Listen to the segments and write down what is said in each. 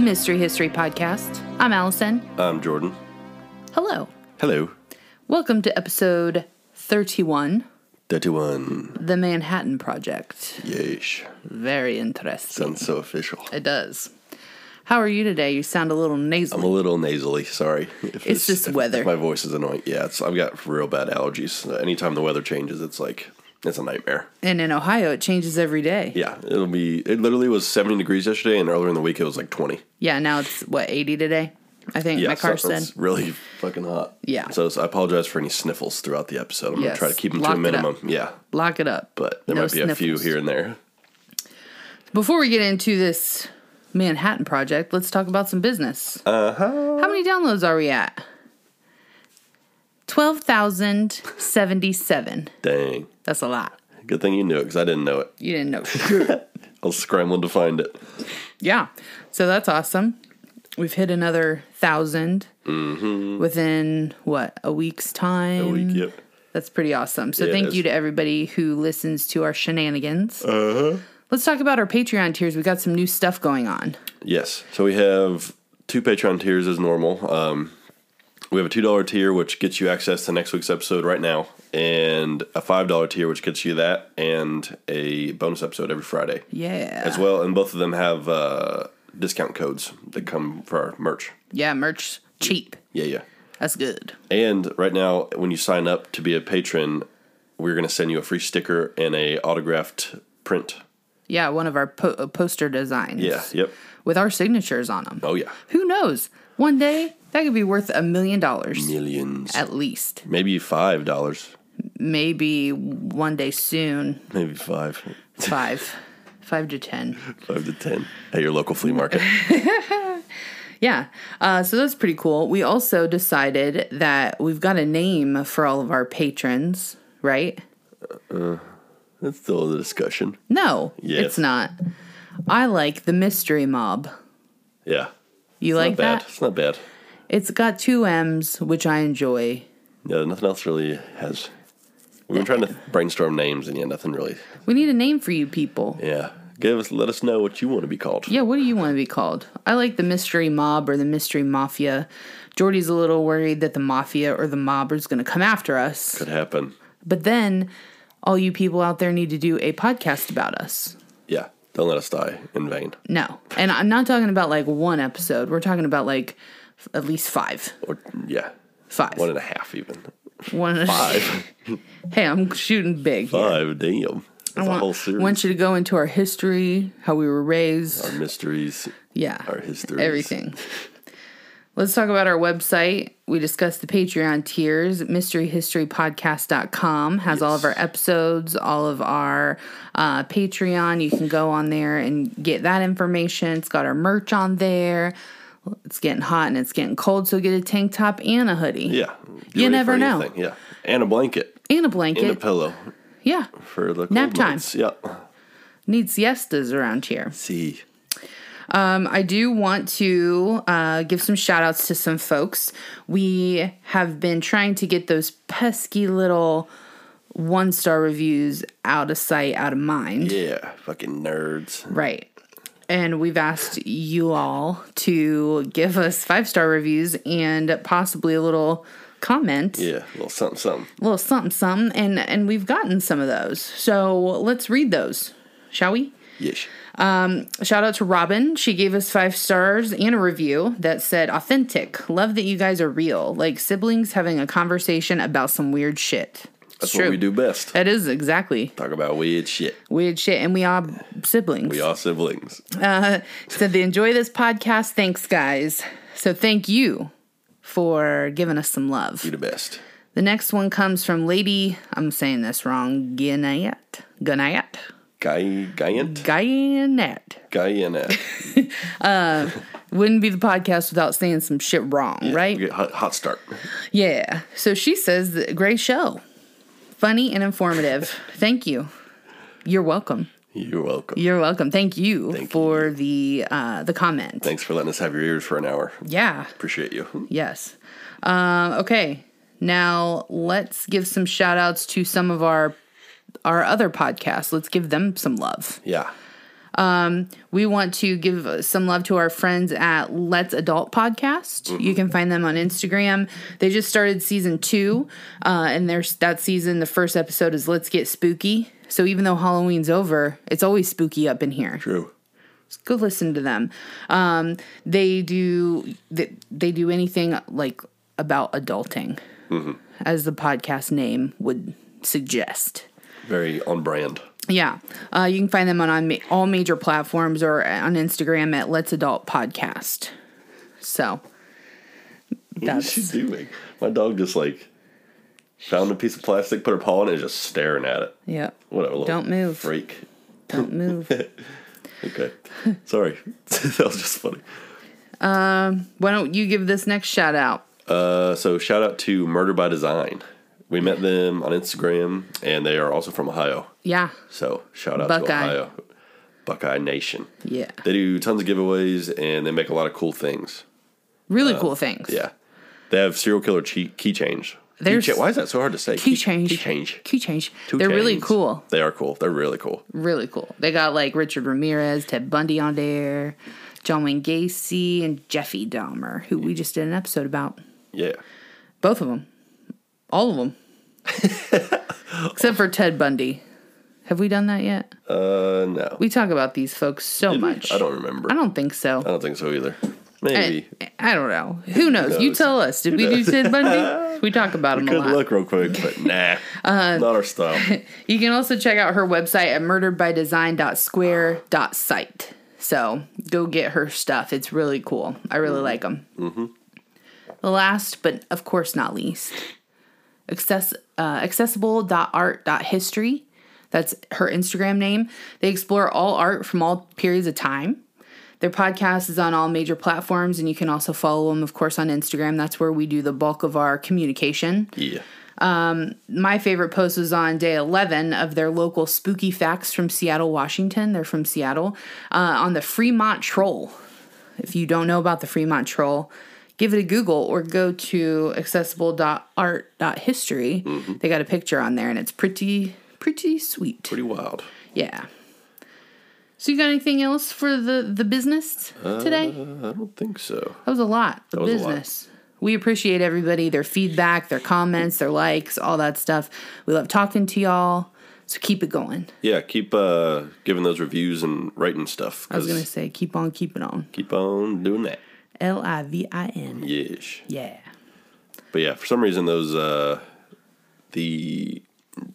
the Mystery History Podcast. I'm Allison. I'm Jordan. Hello. Hello. Welcome to episode 31 31. The Manhattan Project. Yeesh. Very interesting. Sounds so official. It does. How are you today? You sound a little nasal. I'm a little nasally. Sorry. If It's just if- weather. if my voice is annoying. Yeah, it's, I've got real bad allergies. Anytime the weather changes, it's like, it's a nightmare. and in Ohio, it changes every day. Yeah, it'll be, it literally was 70 degrees yesterday, and earlier in the week it was like 20. Yeah, now it's what, 80 today? I think Yeah, my car so said. it's really fucking hot. Yeah. So I apologize for any sniffles throughout the episode. I'm Yes, to try to keep them lock to a minimum. Yeah, Lock it up. but there No might be a few here and there. Before we get into this Manhattan Project, let's talk about some business. Uh huh. How many downloads are we at? 12,077. Dang. That's a lot. Good thing you knew it because I didn't know it. You didn't know. I was scrambling to find it. yeah. So that's awesome. We've hit another 1,000 within what, a week's time? Mm-hmm. A week, yep. That's pretty awesome. So thank you to everybody who listens to our shenanigans. Uh huh. Let's talk about our Patreon tiers. We got some new stuff going on. Yes. So we have two Patreon tiers as normal. Um, we have a two dollar tier which gets you access to next week's episode right now, and a five dollar tier which gets you that and a bonus episode every Friday Yeah. as well. And both of them have uh, discount codes that come for our merch. Yeah, merch cheap. Yeah, yeah. That's good. And right now, when you sign up to be a patron, we're going to send you a free sticker and a autographed print. Yeah, one of our po- uh, poster designs. Yeah. Yep. With our signatures on them. Oh yeah. Who knows? One day that could be worth a million dollars Millions. at least. Maybe five dollars. Maybe one day soon. Maybe five. Five. Five to ten. Five to ten at your local flea market. Yeah. Uh, so that's pretty cool. We also decided that we've got a name for all of our patrons, right? That's still a discussion. No, Yes. it's not. I like the mystery mob. Yeah. You It's like that? It's not bad. It's got two M's, which I enjoy. Yeah, nothing else really has. We've been trying to brainstorm names, and yeah, nothing really. We need a name for you people. Yeah, give us, let us know what you want to be called. Yeah, what do you want to be called? I like the mystery mob or the mystery mafia. Jordy's a little worried that the mafia or the mob is going to come after us. Could happen. But then all you people out there need to do a podcast about us. Yeah, don't let us die in vain. No. And I'm not talking about like one episode. We're talking about like f- at least five. Or yeah, Five. one and a half even. One- Five. hey, I'm shooting big. here. Five. Damn. That's a I whole want, series. want you to go into our history, how we were raised. our mysteries. Yeah. Our history, Everything. Let's talk about our website. We discussed the Patreon tiers. MysteryHistoryPodcast.com has all of our episodes, all of our uh, Patreon. You can go on there and get that information. It's got our merch on there. It's getting hot and it's getting cold, so get a tank top and a hoodie. Yeah. You never know. anything. Yeah, and a blanket And a blanket. and a pillow yeah. for the Nap time. months. Yeah. Need siestas around here. See. Um, I do want to uh, give some shout outs to some folks. We have been trying to get those pesky little one star reviews out of sight, out of mind. Yeah, fucking nerds. Right. And we've asked you all to give us five star reviews and possibly a little comment, Yeah, a little something, something. a little something, something. And, and we've gotten some of those. So let's read those, shall we? Yes. Um, Shout out to Robin. She gave us five stars and a review that said, authentic. Love that you guys are real. Like siblings having a conversation about some weird shit. That's It's what we do best. That is exactly Talk about weird shit. weird shit. And we are siblings. We are siblings. Uh, Said they enjoy this podcast. Thanks, guys. So thank you for giving us some love. We the best. The next one comes from Lady, I'm saying this wrong, Gannett. Gannett. Guy, Guyant? Gannett. Guyant. Uh, wouldn't be the podcast without saying some shit wrong, right? Hot, hot start. Yeah. So she says, that, great show. Funny and informative. Thank you. You're welcome. You're welcome. You're welcome. Thank you Thank for the uh, the comment. Thanks for letting us have your ears for an hour. Yeah. Appreciate you. Yes. Um, okay. Now let's give some shout outs to some of our our other podcasts. Let's give them some love. Yeah. We want to give some love to our friends at Let's Adult Podcast. You can find them on Instagram. They just started season two, uh, and there's that season. The first episode is Let's Get Spooky. So even though Halloween's over, it's always spooky up in here. True. Go listen to them. Um, they do they, they do anything like about adulting, as the podcast name would suggest. Very on brand. Yeah. Uh, you can find them on, on all major platforms or on Instagram at Let's Adult Podcast. So What is she doing? My dog just like found a piece of plastic, put her paw on it, and just staring at it. yeah. Whatever. Don't move. freak. Don't move. Okay. Sorry. that was just funny. Why don't you give this next shout out? Uh, so shout out to Murder by Design. We met them on Instagram, and they are also from Ohio. Yeah. So shout out Buckeye. to Ohio, Buckeye Nation. Yeah. They do tons of giveaways, and they make a lot of cool things. Really uh, cool things. Yeah, they have serial killer key change. There's- Keycha- why is that so hard to say? Key change. Key change. Key change. Two They're really cool. They are cool. They're really cool. Really cool. They got like Richard Ramirez, Ted Bundy on there, John Wayne Gacy, and Jeffy Dahmer, who we just did an episode about. Yeah. Both of them. All of them. Except for Ted Bundy. Have we done that yet? Uh, no. We talk about these folks so Did we? much. I don't remember. I don't think so. I don't think so either. Maybe. I, I don't know. Who knows? You knows? tell us. Did we do Ted Bundy? We talk about him a lot. Uh, look, real quick, but nah, not our style. You can also check out her website at murderedbydesign.square.site. So go get her stuff. It's really cool. I really like them. Mm-hmm. The last, but of course not least, access, uh, accessible.art.history. That's her Instagram name. They explore all art from all periods of time. Their podcast is on all major platforms, and you can also follow them, of course, on Instagram. That's where we do the bulk of our communication Yeah. Um, my favorite post was on day 11 of their local spooky facts from Seattle, Washington. They're from Seattle uh, on the Fremont Troll. If you don't know about the Fremont Troll, give it a Google or go to accessible.art.history. They got a picture on there and it's pretty, pretty sweet. Pretty wild. Yeah. So you got anything else for the, the business today? Uh, I don't think so. That was a lot. The was a lot. business. We appreciate everybody, their feedback, their comments, their likes, all that stuff. We love talking to y'all. So keep it going. Yeah, keep uh, giving those reviews and writing stuff. I was gonna say keep on keeping on. keep on doing that. L I V I N. Yes. Yeah. But yeah, for some reason those uh, the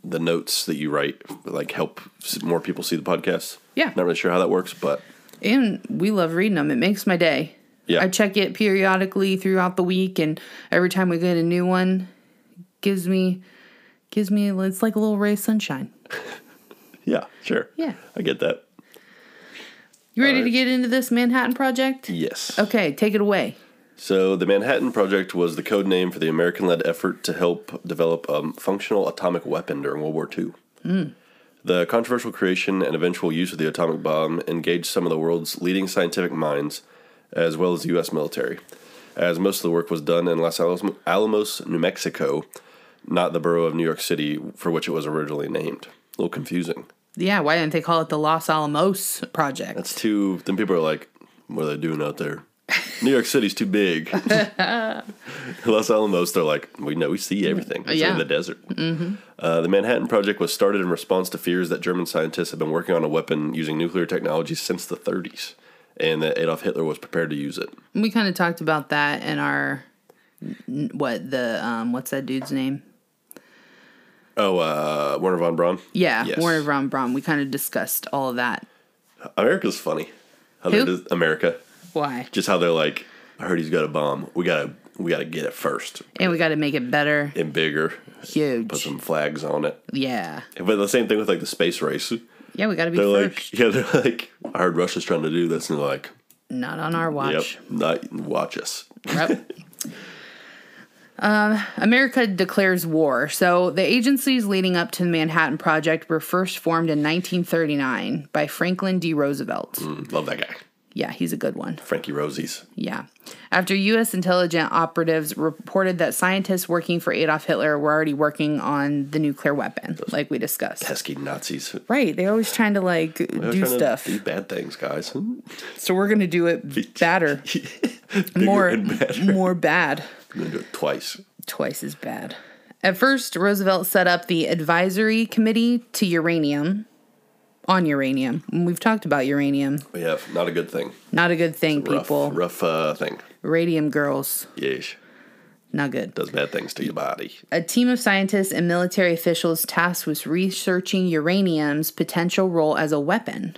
the notes that you write like help more people see the podcast. Yeah. Not really sure how that works, but And we love reading them. It makes my day. yeah. I check it periodically throughout the week, and every time we get a new one, gives me gives me it's like a little ray of sunshine. yeah, sure. Yeah. I get that. You ready to get into this Manhattan project? Yes. Okay, take it away. So, the Manhattan Project was the code name for the American led effort to help develop a functional atomic weapon during World War II. Hmm. The controversial creation and eventual use of the atomic bomb engaged some of the world's leading scientific minds, as well as the U.S. military, as most of the work was done in Los Alamos, Alamos, New Mexico, not the borough of New York City, for which it was originally named. A little confusing. Yeah, why didn't they call it the Los Alamos project? That's too. Then people are like, "What are they doing out there?" New York City's too big. Los Alamos, they're like, we know we see everything. It's Yeah. in the desert. Mm-hmm. Uh, the Manhattan Project was started in response to fears that German scientists had been working on a weapon using nuclear technology since the 30s, and that Adolf Hitler was prepared to use it. We kind of talked about that in our what the um what's that dude's name? Oh, uh, Wernher von Braun. Yeah, Yes. Wernher von Braun. We kind of discussed all of that. America's funny. How Who? America, Why? just how they're like, I heard he's got a bomb. We gotta, we gotta get it first And we got to make it better. and bigger. Huge. Put some flags on it. yeah. But the same thing with like the space race. Yeah, we got to be They're first. like, yeah, they're like, I heard Russia's trying to do this, and they're like, Not on our watch. yep, watch. not watch us. Yep. Um, America declares war. So the agencies leading up to the Manhattan Project were first formed in 1939 by Franklin D. Roosevelt. Mm, Love that guy. Yeah, he's a good one. Frankie Rosie's. Yeah. After U.S. intelligence operatives reported that scientists working for Adolf Hitler were already working on the nuclear weapon, like we discussed. Pesky Nazis. Right. They're always trying to like They're do stuff. Do bad things, guys. So we're going to do it badder. More, and more bad. Do it twice. Twice as bad. At first, Roosevelt set up the Advisory Committee to Uranium on uranium. And We've talked about uranium. We have not a good thing. Not a good thing, Rough, people. rough uh, thing. Radium girls, Yes, not good. does bad things to your body. A team of scientists and military officials tasked with researching uranium's potential role as a weapon.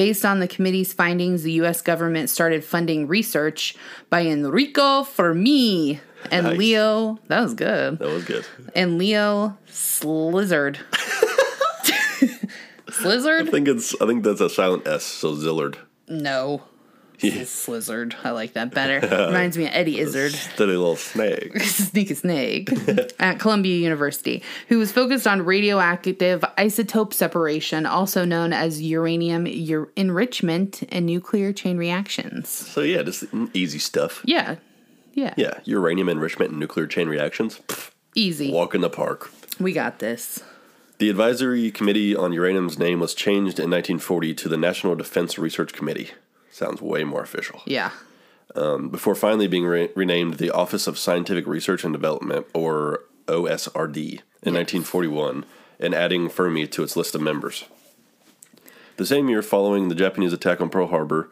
Based on the committee's findings, the U.S. government started funding research by Enrico Fermi and Nice. Leo. That was good. That was good. And Leo Slizzard. Slizzard? I think it's. I think that's a silent S. So Zillard. No. Yes. Slizzard. I like that better. Reminds me of Eddie Izzard. Steady little snake. Sneak a snake at Columbia University, who was focused on radioactive isotope separation, also known as uranium ur- enrichment and nuclear chain reactions. So yeah, just easy stuff. Yeah, yeah, Yeah, uranium enrichment and nuclear chain reactions. Pff, easy. walk in the park. We got this. The Advisory Committee on Uranium's name was changed in 1940 to the National Defense Research Committee. Sounds way more official. Yeah, um, Before finally being re- renamed the Office of Scientific Research and Development, or OSRD, in 1941, and adding Fermi to its list of members. The same year, following the Japanese attack on Pearl Harbor,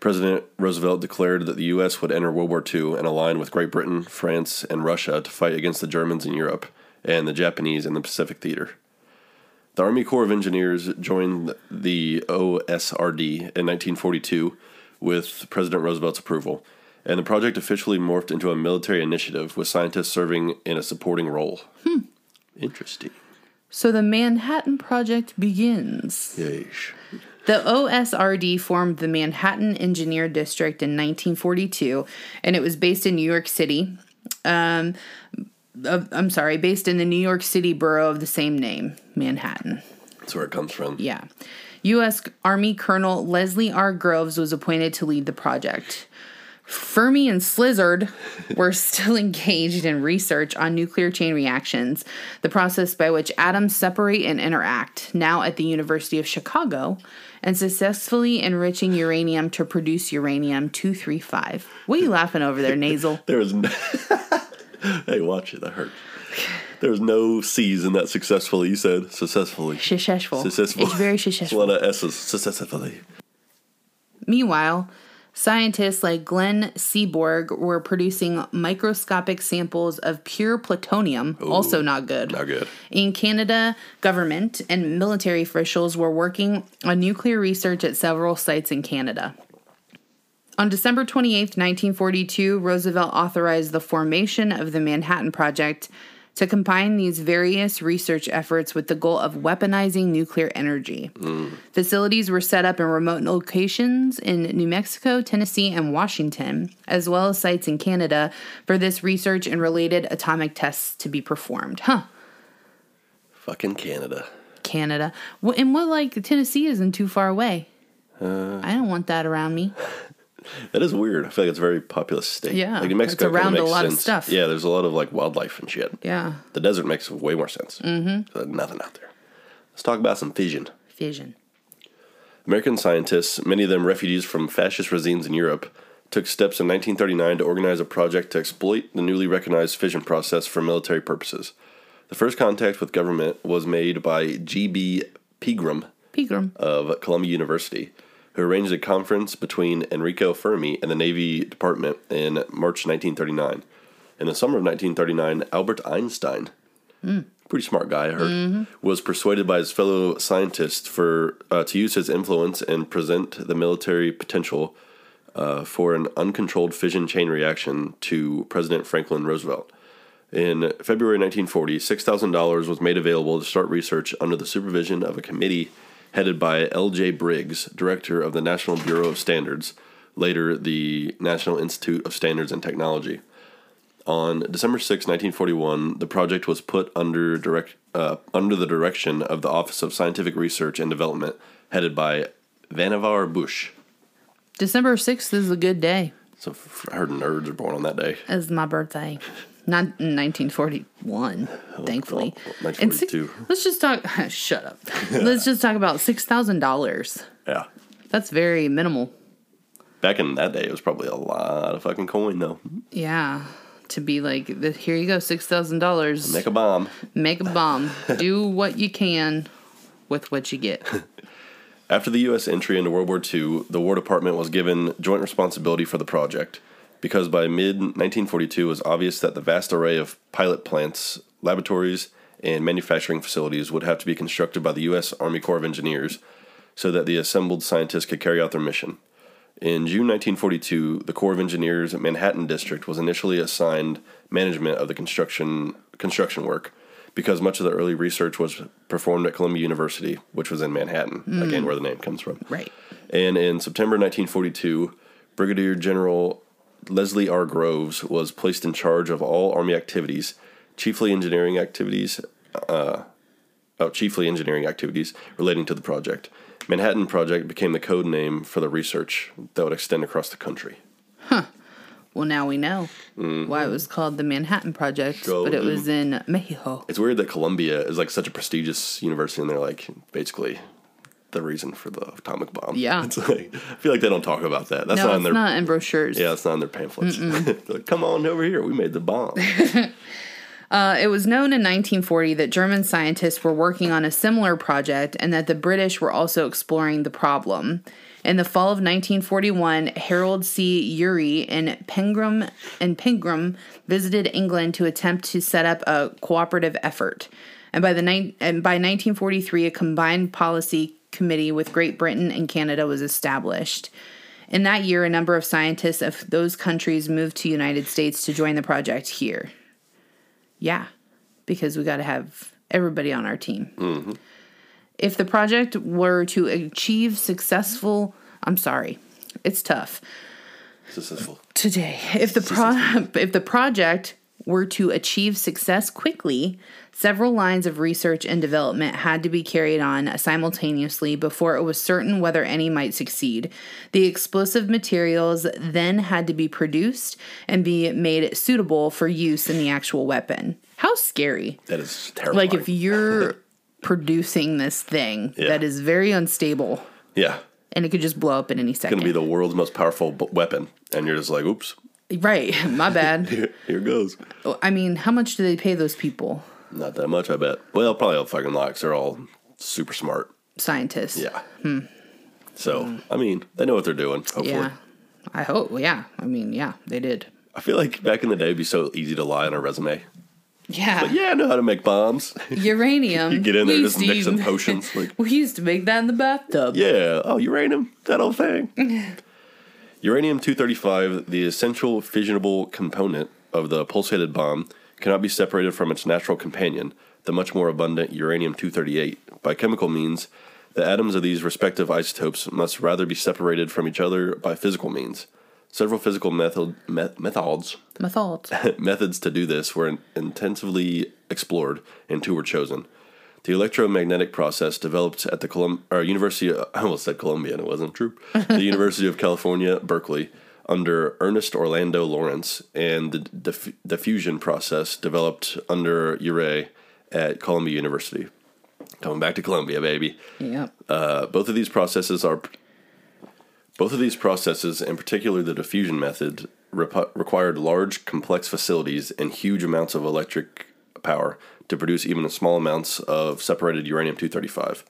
President Roosevelt declared that the U.S. would enter World War II and align with Great Britain, France, and Russia to fight against the Germans in Europe and the Japanese in the Pacific theater. The Army Corps of Engineers joined the OSRD in 1942 with President Roosevelt's approval, and the project officially morphed into a military initiative with scientists serving in a supporting role. Interesting. so the Manhattan Project begins. Yeesh. The OSRD formed the Manhattan Engineer District in 1942, and it was based in New York City. Um, I'm sorry, based in the New York City borough of the same name, Manhattan. That's where it comes from. Yeah. U.S. Army Colonel Leslie R. Groves was appointed to lead the project. Fermi and Slizzard were still engaged in research on nuclear chain reactions, the process by which atoms separate and interact, now at the University of Chicago, and successfully enriching uranium to produce uranium 235. What are you laughing over there, Nasal? There was hey, watch it. That hurt. There was no C's in that successfully. You said successfully. Successful. Successful. It's very It's a lot of S's. Successfully. Meanwhile, scientists like Glenn Seaborg were producing microscopic samples of pure plutonium, also not good. Not good. In Canada, government and military officials were working on nuclear research at several sites in Canada. On December 28, 1942, Roosevelt authorized the formation of the Manhattan Project to combine these various research efforts with the goal of weaponizing nuclear energy. Facilities were set up in remote locations in New Mexico, Tennessee, and Washington, as well as sites in Canada for this research and related atomic tests to be performed. Huh. Fucking Canada. Canada. And what, like, Tennessee isn't too far away. Uh. I don't want that around me. That is weird. I feel like it's a very populous state. Yeah, like New Mexico it's around a lot of stuff. Yeah, there's a lot of like wildlife and shit. Yeah. The desert makes way more sense. Mm-hmm. nothing out there. Let's talk about some fission. Fission. American scientists, many of them refugees from fascist regimes in Europe, took steps in 1939 to organize a project to exploit the newly recognized fission process for military purposes. The first contact with government was made by G.B. Pegram Pegram. of Columbia University, who arranged a conference between Enrico Fermi and the Navy Department in March 1939. In the summer of 1939, Albert Einstein, pretty smart guy, I heard, was persuaded by his fellow scientists for uh, to use his influence and present the military potential uh, for an uncontrolled fission chain reaction to President Franklin Roosevelt. In February 1940, $6,000 was made available to start research under the supervision of a committee headed by L.J. Briggs, director of the National Bureau of Standards, later the National Institute of Standards and Technology. On December 6, 1941, the project was put under direct uh, under the direction of the Office of Scientific Research and Development, headed by Vannevar Bush. December 6th is a good day. So I heard nerds are born on that day. It's my birthday. Not in 1941, thankfully. well, And six- let's just talk. Shut up. let's just talk about $6,000. Yeah. That's very minimal. Back in that day, it was probably a lot of fucking coin though. Yeah. To be like, here you go, $6,000. Make a bomb. Make a bomb. Do what you can with what you get. After the U.S. entry into World War II, the War Department was given joint responsibility for the project because by mid 1942 it was obvious that the vast array of pilot plants, laboratories, and manufacturing facilities would have to be constructed by the U.S. Army Corps of Engineers so that the assembled scientists could carry out their mission. In June 1942, the Corps of Engineers Manhattan District was initially assigned management of the construction construction work because much of the early research was performed at Columbia University, which was in Manhattan, again mm. where the name comes from. Right. And in September 1942, Brigadier General Leslie R. Groves was placed in charge of all Army activities, chiefly engineering activities, uh, oh, chiefly engineering activities relating to the project. Manhattan Project became the code name for the research that would extend across the country. Huh. Well, now we know why it was called the Manhattan Project, Go but it was in Mexico. It's weird that Columbia is like such a prestigious university, and they're like basically the reason for the atomic bomb. Yeah. it's like I feel like they don't talk about that. That's no, not in their not in brochures. yeah, it's not in their pamphlets. Like, Come on over here, we made the bomb. Uh, it was known in 1940 that German scientists were working on a similar project and that the British were also exploring the problem. In the fall of 1941, Harold C. Urey and Pengram and Pengram visited England to attempt to set up a cooperative effort. And by the ni- and by 1943, a combined policy committee with Great Britain and Canada was established. In that year, a number of scientists of those countries moved to United States to join the project here. Yeah, because we got to have everybody on our team. Mm-hmm. If the project were to achieve successful, I'm sorry, it's tough Successful. today. If the pro- if the project were to achieve success quickly, several lines of research and development had to be carried on simultaneously before it was certain whether any might succeed. The explosive materials then had to be produced and be made suitable for use in the actual weapon. How scary. That is terrifying. Like if you're producing this thing Yeah. that is very unstable yeah, and it could just blow up at any second. It's gonna be the world's most powerful b- weapon, and you're just like, oops, right, my bad. here, here goes. Oh, I mean, how much do they pay those people? Not that much, I bet. Well, probably all fucking locks. They're all super smart. Scientists. Yeah. Hmm. So, I mean, they know what they're doing. Hopefully, Yeah. I hope. Yeah. I mean, yeah, they did. I feel like back in the day, it'd be so easy to lie on a resume. Yeah. But yeah, I know how to make bombs. Uranium. You get in there, We just mix some potions. Like, We used to make that in the bathtub. yeah, oh, uranium, that old thing. uranium 235, the essential fissionable component of the pulsated bomb, cannot be separated from its natural companion, the much more abundant uranium 238. By chemical means, the atoms of these respective isotopes must rather be separated from each other by physical means. Several physical method, me- methods fault. methods to do this were in- intensively explored, and two were chosen. The electromagnetic process developed at the Colum- or University, of, I almost said Columbia, and it wasn't true. the University of California, Berkeley, under Ernest Orlando Lawrence, and the diff- diffusion process developed under Urey at Columbia University. Coming back to Columbia, baby. Yep. Uh, both of these processes are both of these processes, in particular the diffusion method, rep- required large, complex facilities and huge amounts of electric power to produce even small amounts of separated uranium 235.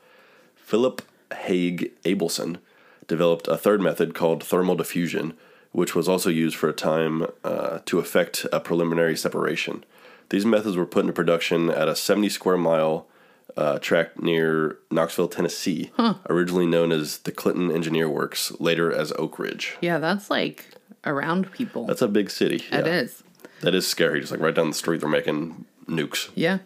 Philip Hauge Abelson developed a third method called thermal diffusion, which was also used for a time uh, to effect a preliminary separation. These methods were put into production at a 70 square mile uh, tract near Knoxville, Tennessee, originally known as the Clinton Engineer Works, later as Oak Ridge. Yeah, that's like around people. That's a big city. It yeah. is. That is scary. Just like right down the street, they're making nukes. Yeah.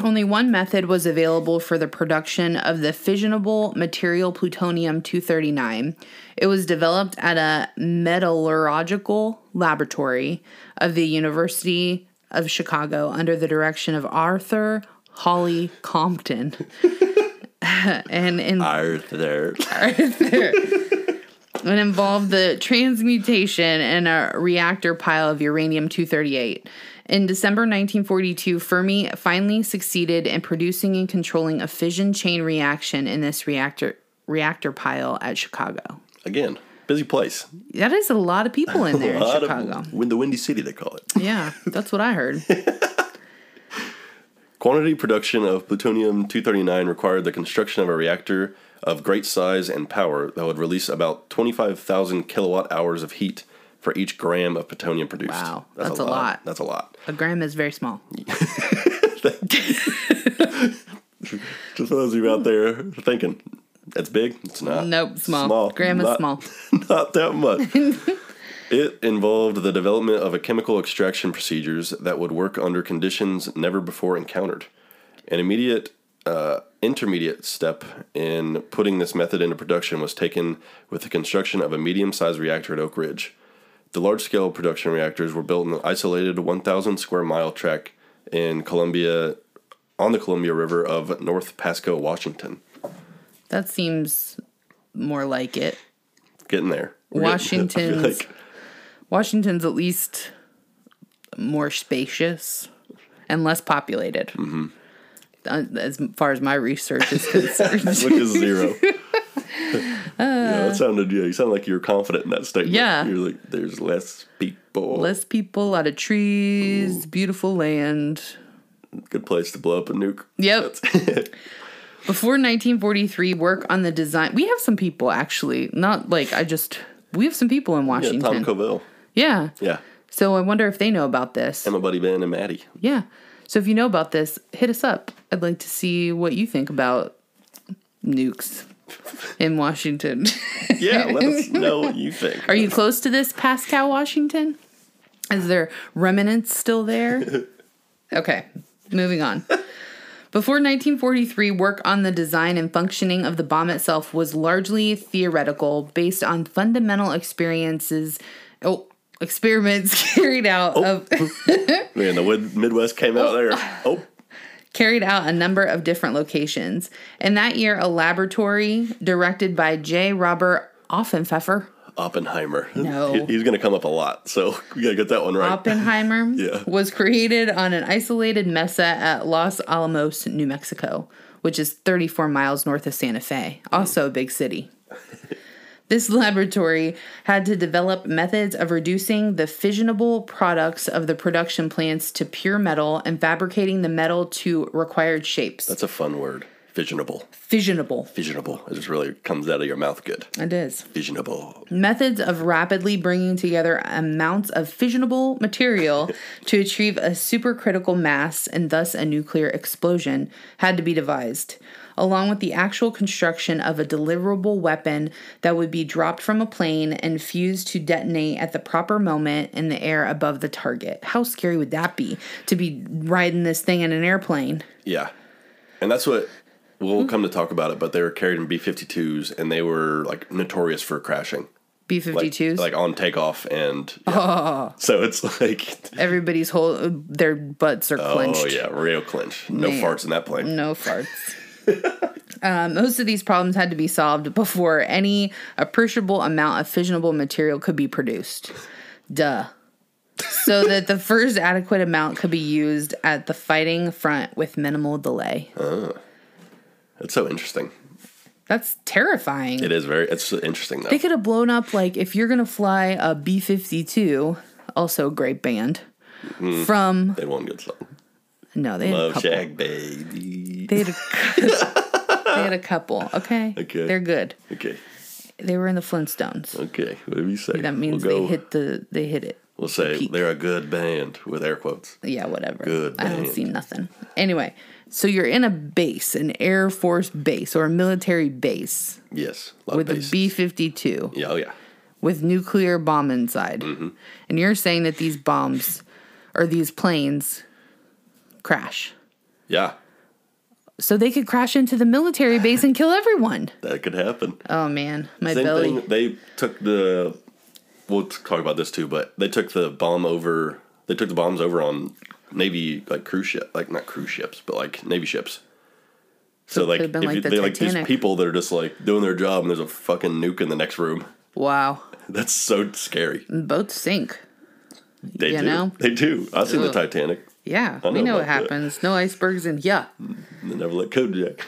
Only one method was available for the production of the fissionable material plutonium 239. It was developed at a metallurgical laboratory of the University of Chicago under the direction of Arthur Holly Compton. and in Arthur. It involved the transmutation in a reactor pile of uranium 238. In December 1942, Fermi finally succeeded in producing and controlling a fission chain reaction in this reactor reactor pile at Chicago. Again, busy place. That is a lot of people in there in Chicago. of the Windy City they call it. Yeah, that's what I heard. Quantity production of plutonium 239 required the construction of a reactor of great size and power that would release about 25,000 kilowatt hours of heat for each gram of plutonium produced. Wow, that's a lot. That's a lot. A gram is very small. Just for those of you out there thinking, it's big. It's not. Nope, small. Gram is Not- small. Not that much. it involved the development of a chemical extraction procedures that would work under conditions never before encountered. An immediate uh, intermediate step in putting this method into production was taken with the construction of a medium-sized reactor at Oak Ridge. The large-scale production reactors were built in an isolated 1,000 square mile tract in Columbia, on the Columbia River of North Pasco, Washington. That seems more like it. Getting there. We're getting- Washington's like- Washington's at least more spacious and less populated. Mm-hmm. Uh, As far as my research is concerned. which is zero. that sounded. Yeah, you sound like you're confident in that statement. Yeah. you're like, there's less people. less people, a lot of trees, beautiful land. Good place to blow up a nuke. Yep. Before 1943, work on the design. We have some people actually, not like I just. We have some people in Washington. Yeah, Tom. Covell. Yeah. Yeah, So I wonder if they know about this. and my buddy Ben and Maddie. Yeah. So if you know about this, hit us up. I'd like to see what you think about nukes in Washington. Yeah, let us know what you think. Are you close to this Pascal, Washington? Is there remnants still there? Okay, moving on. Before 1943, work on the design and functioning of the bomb itself was largely theoretical, based on fundamental experiences. Oh, experiments carried out oh. of Man, the Midwest came out oh. there. Oh, carried out a number of different locations. In that year, a laboratory directed by J. Robert Offenpfeffer, Oppenheimer. No. He- he's going to come up a lot, so we got to get that one right. Oppenheimer, Yeah. was created on an isolated mesa at Los Alamos, New Mexico, which is 34 miles north of Santa Fe, also a big city. This laboratory had to develop methods of reducing the fissionable products of the production plants to pure metal and fabricating the metal to required shapes. That's a fun word. Fissionable. fissionable. Fissionable. It just really comes out of your mouth good. It is. Fissionable. Methods of rapidly bringing together amounts of fissionable material to achieve a supercritical mass and thus a nuclear explosion had to be devised, along with the actual construction of a deliverable weapon that would be dropped from a plane and fused to detonate at the proper moment in the air above the target. How scary would that be to be riding this thing in an airplane? Yeah. And that's what we'll come to talk about it, but they were carried in B 52s and they were like notorious for crashing. B Like, 52s? like on takeoff and yeah. Oh. so it's like Everybody's whole, their butts are oh, clenched. oh yeah real clinch no Man. farts in that plane No farts. Um, most of these problems had to be solved before any appreciable amount of fissionable material could be produced. Duh. so that the first adequate amount could be used at the fighting front with minimal delay. it's so interesting That's terrifying. it is very it's interesting though They could have blown up like if you're gonna fly a B fifty two, also a great band. From they one good song no, they had a love couple. shack baby They had a, they had a couple. Okay, Okay. they're good. okay They were in the Flintstones. okay whatever you say That means we'll they go, hit the they hit it. we'll say peak. they're a good band with air quotes Yeah, whatever. Good I don't band. see nothing. Anyway, so you're in a base, an Air Force base or a military base yes a lot with of a. B fifty two yeah oh yeah with nuclear bomb inside, Mm-hmm. and you're saying that these bombs or these planes crash. yeah So they could crash into the military base and kill everyone. that could happen Oh man, my Same belly. thing. They took the. We'll talk about this too, but they took the bomb over. They took the bombs over on Navy like cruise ship, like not cruise ships, but like Navy ships. So, it like, if like you, the they like these people that are just like doing their job, and there's a fucking nuke in the next room. Wow. That's so scary. Both sink. They You do. know? They do. I've seen the Titanic. Yeah, I we know know what about that. happens. No icebergs and yeah. They never let Kodiak.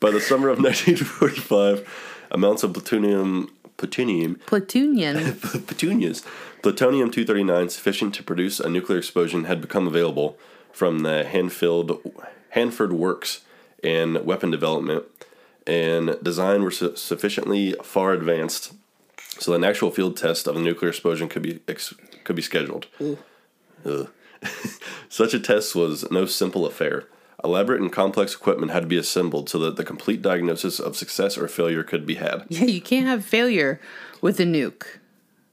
By the summer of 1945, amounts of plutonium, plutonium, plutonium, petunias, plutonium 239 sufficient to produce a nuclear explosion had become available from the Hanfield, Hanford Works and weapon development and design were su- sufficiently far advanced so that an actual field test of a nuclear explosion could be ex- could be scheduled. Ugh. Such a test was no simple affair. Elaborate and complex equipment had to be assembled so that the complete diagnosis of success or failure could be had. yeah, you can't have failure with a nuke.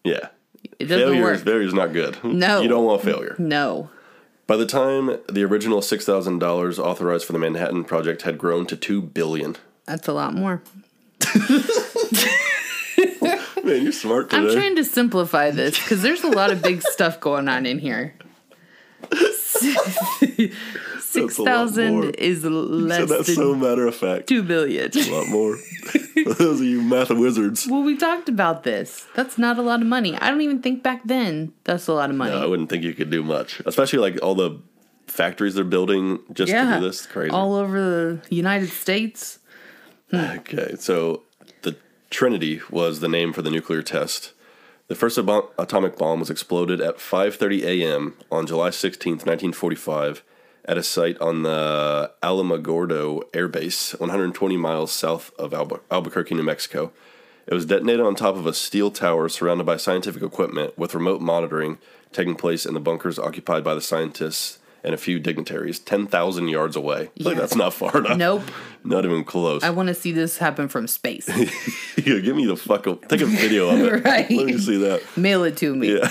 Yeah. Failure is, failure is not good. No. You don't want failure. no. By the time the original $6,000 authorized for the Manhattan Project had grown to 2 billion. That's a lot more. Man, you're smart today. I'm trying to simplify this because there's a lot of big stuff going on in here. Six thousand is so less that's than so matter of fact. two billion. A lot more. For those of you math wizards. Well, we talked about this. That's not a lot of money. I don't even think back then that's a lot of money. No, I wouldn't think you could do much. Especially like all the factories they're building just to do this. Crazy. all over the United States. Hmm. Okay, so the Trinity was the name for the nuclear test. The first atomic bomb was exploded at 5:30 a.m. on July 16, 1945, at a site on the Alamogordo Air Base, 120 miles south of Albu- Albuquerque, New Mexico. It was detonated on top of a steel tower surrounded by scientific equipment, with remote monitoring taking place in the bunkers occupied by the scientists and a few dignitaries, 10,000 yards away. Like that's not far enough. Nope. Not even close. I want to see this happen from space. Yeah, give me the fuck up. Take a video of it. Right. Let me see that. Mail it to me. Yeah.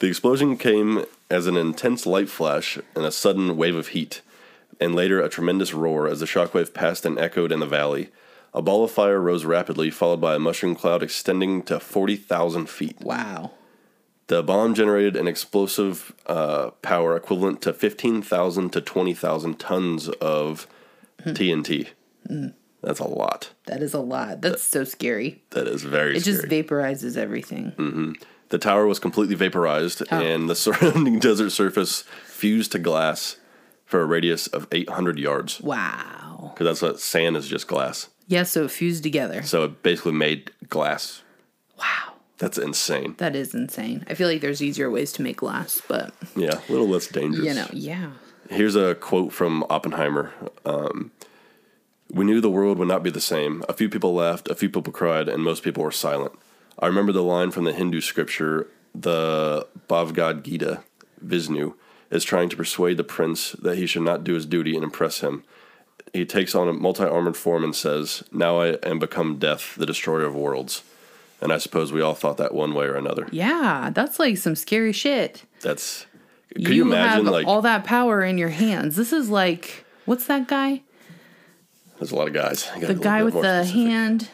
the explosion came as an intense light flash and a sudden wave of heat, and later a tremendous roar as the shockwave passed and echoed in the valley. A ball of fire rose rapidly, followed by a mushroom cloud extending to 40,000 feet. Wow. The bomb generated an explosive uh, power equivalent to 15,000 to 20,000 tons of Hmm. TNT. That's a lot. That is a lot. That's so scary. That is very It scary. just vaporizes everything. The tower was completely vaporized, and the surrounding desert surface fused to glass for a radius of 800 yards. Wow. Because that's what sand is just glass. Yeah, so it fused together. So it basically made glass. That's insane. That is insane. I feel like there's easier ways to make glass, but Yeah, a little less dangerous. you know, yeah. Here's a quote from Oppenheimer. Um, we knew the world would not be the same. A few people laughed, a few people cried, and most people were silent. I remember the line from the Hindu scripture, the Bhagavad Gita, Vishnu is trying to persuade the prince that he should not do his duty and impress him. He takes on a multi armored form and says, Now I am become death, the destroyer of worlds. And I suppose we all thought that one way or another. Yeah, that's like some scary shit. That's. Could you, imagine, have like, all that power in your hands? This is like what's that guy? there's a lot of guys. The guy with the specific. hand,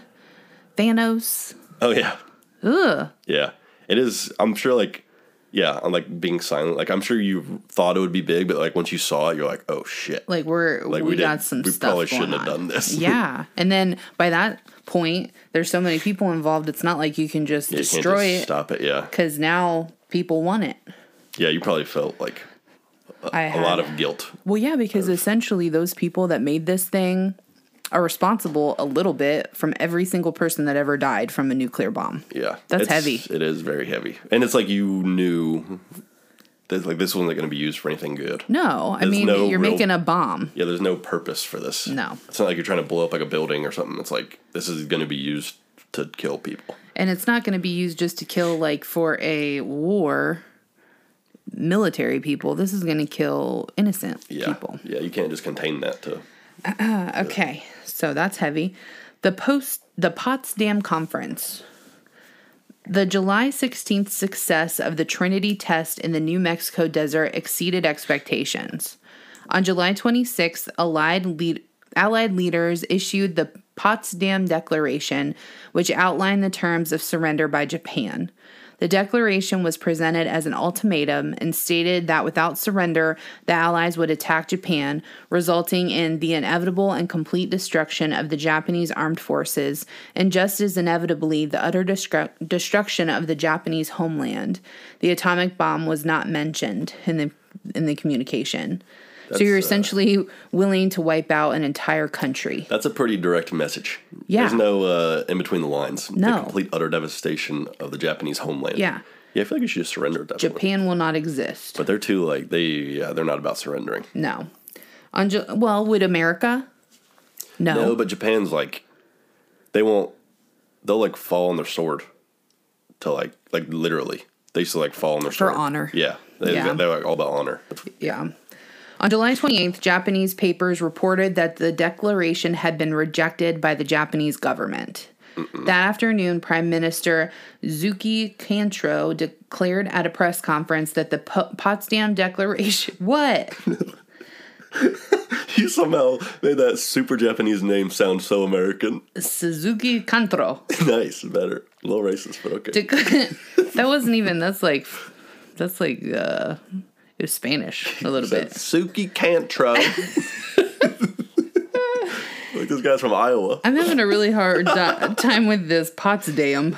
Thanos. Oh, yeah. Ugh. Yeah, it is. I'm sure, like, yeah, I'm like being silent. Like, I'm sure you thought it would be big, but like once you saw it, you're like, oh shit. Like we're Like, we, we got some we stuff. probably shouldn't have done this. yeah, and then by that point, there's so many people involved. It's not like you can just can't destroy just it Stop it. Yeah, because now people want it. yeah. You probably felt like I a had, lot of guilt. well, yeah, because essentially those people that made this thing are responsible a little bit from every single person that ever died from a nuclear bomb. Yeah, That's heavy. It is very heavy, and it's like you knew that like this wasn't going to be used for anything good. No, I There's mean no you're real- making a bomb. Yeah, there's no purpose for this. No. it's not like you're trying to blow up like a building or something. It's like this is going to be used to kill people. And it's not going to be used just to kill, like, for a war, military people. This is going to kill innocent Yeah, people. yeah. You can't just contain that to. Okay, so that's heavy. The post, the Potsdam Conference. The July 16th success of the Trinity test in the New Mexico desert exceeded expectations. On July 26th, Allied, lead, Allied leaders issued the Potsdam Declaration, which outlined the terms of surrender by Japan. The declaration was presented as an ultimatum and stated that without surrender, the Allies would attack Japan, resulting in the inevitable and complete destruction of the Japanese armed forces, and just as inevitably, the utter destru- destruction of the Japanese homeland. The atomic bomb was not mentioned in the in the communication. So you're That's, uh, essentially willing to wipe out an entire country. That's a pretty direct message. Yeah. There's no uh, in between the lines. No. The complete utter devastation of the Japanese homeland. Yeah. Yeah, I feel like you should just surrender at that point. Japan will not exist. But they're too like they yeah, they're not about surrendering. No. On Ju- well, would America? No. No, but Japan's like they won't they'll like fall on their sword to like like literally. They used to like fall on their sword. For sword. honor. Yeah. They, Yeah. They're like all about honor. Yeah. On July 28th, Japanese papers reported that the declaration had been rejected by the Japanese government. That afternoon, Prime Minister Zuki Kantro declared at a press conference that the Po- Potsdam Declaration. What? You somehow made that super Japanese name sound so American. Suzuki Kantro. nice, better. A little racist, but okay. Dec- that wasn't even, that's like, that's like, uh, was Spanish a little bit. Suki Cantro. like this guy's from Iowa. I'm having a really hard di- time with this Potsdam.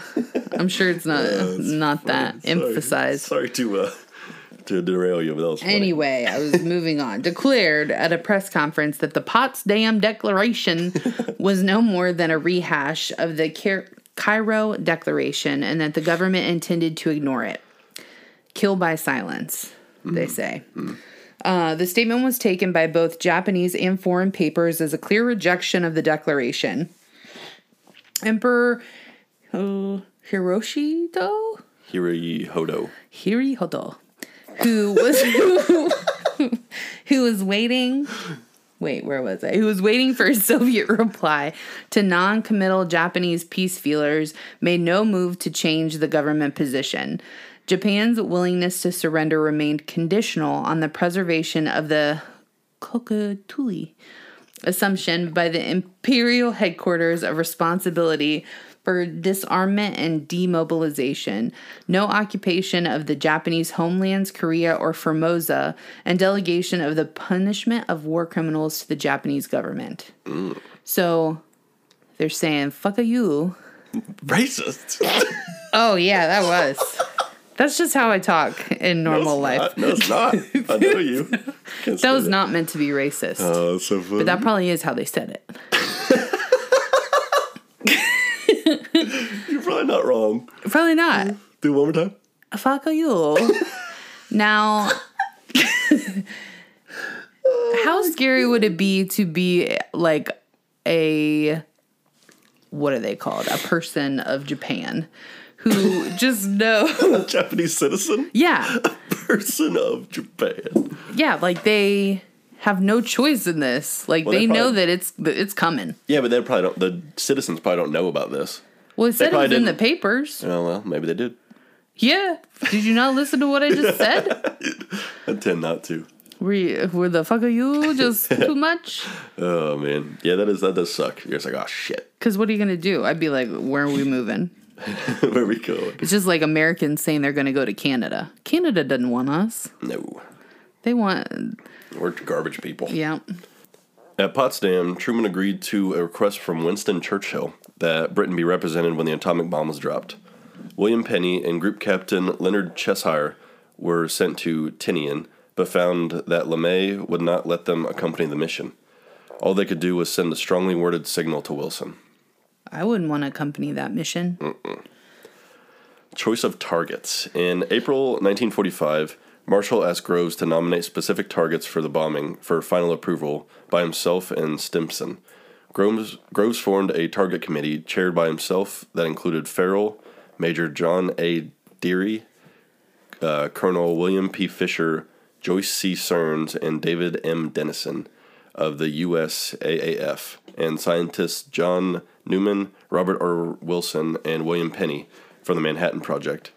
I'm sure it's not not that Sorry. emphasized. Sorry to uh to derail you, but that was funny. Anyway, I was moving on. Declared at a press conference that the Potsdam Declaration was no more than a rehash of the Cair- Cairo Declaration and that the government intended to ignore it. Kill by silence, they say. Uh, the statement was taken by both Japanese and foreign papers as a clear rejection of the declaration. Emperor uh, Hiroshito Hiroi Hodo. Who was who, who was waiting. Wait, where was I? Who was waiting for a Soviet reply to non-committal Japanese peace feelers made no move to change the government position. Japan's willingness to surrender remained conditional on the preservation of the Kokutuli assumption by the imperial headquarters of responsibility for disarmament and demobilization, no occupation of the Japanese homelands, Korea, or Formosa, and delegation of the punishment of war criminals to the Japanese government. So they're saying, fuck a you. Racist. Oh, yeah, that was. That's just how I talk in normal No, life. No, it's not. I know you. Can't That was not meant to be racist. Oh, that's so funny. but that probably is how they said it. You're probably not wrong. Probably not. Do it one more time. Fuck you. now, how scary would it be to be like a what are they called? A person of Japan who just know. A Japanese citizen, yeah, a person of Japan. yeah, like they have no choice in this. Like Well, they they know probably- that it's that it's coming. Yeah, but they probably don't. The citizens probably don't know about this. Well, it said it probably was in the papers. Oh well, maybe they did. Yeah. Did you not listen to what I just said? I tend not to. Were you, were the fuck are you just too much? Oh man, yeah, that is that does suck. You're just like, oh shit, Because what are you gonna do? I'd be like, where are we moving? where we go? It's just like Americans saying they're gonna go to Canada. Canada doesn't want us. No, They want, we're garbage people. yeah. At Potsdam, Truman agreed to a request from Winston Churchill that Britain be represented when the atomic bomb was dropped. William Penney and Group Captain Leonard Cheshire were sent to Tinian, but found that LeMay would not let them accompany the mission. All they could do was send a strongly worded signal to Wilson. I wouldn't want to accompany that mission. Choice of targets. In April 1945, Marshall asked Groves to nominate specific targets for the bombing for final approval by himself and Stimson. Groves, Groves formed a target committee chaired by himself that included Farrell, Major John A. Derry, uh, Colonel William P. Fisher, Joyce C. Stearns, and David M. Dennison of the USAAF, and scientists John Neumann, Robert R. Wilson, and William Penney from the Manhattan Project.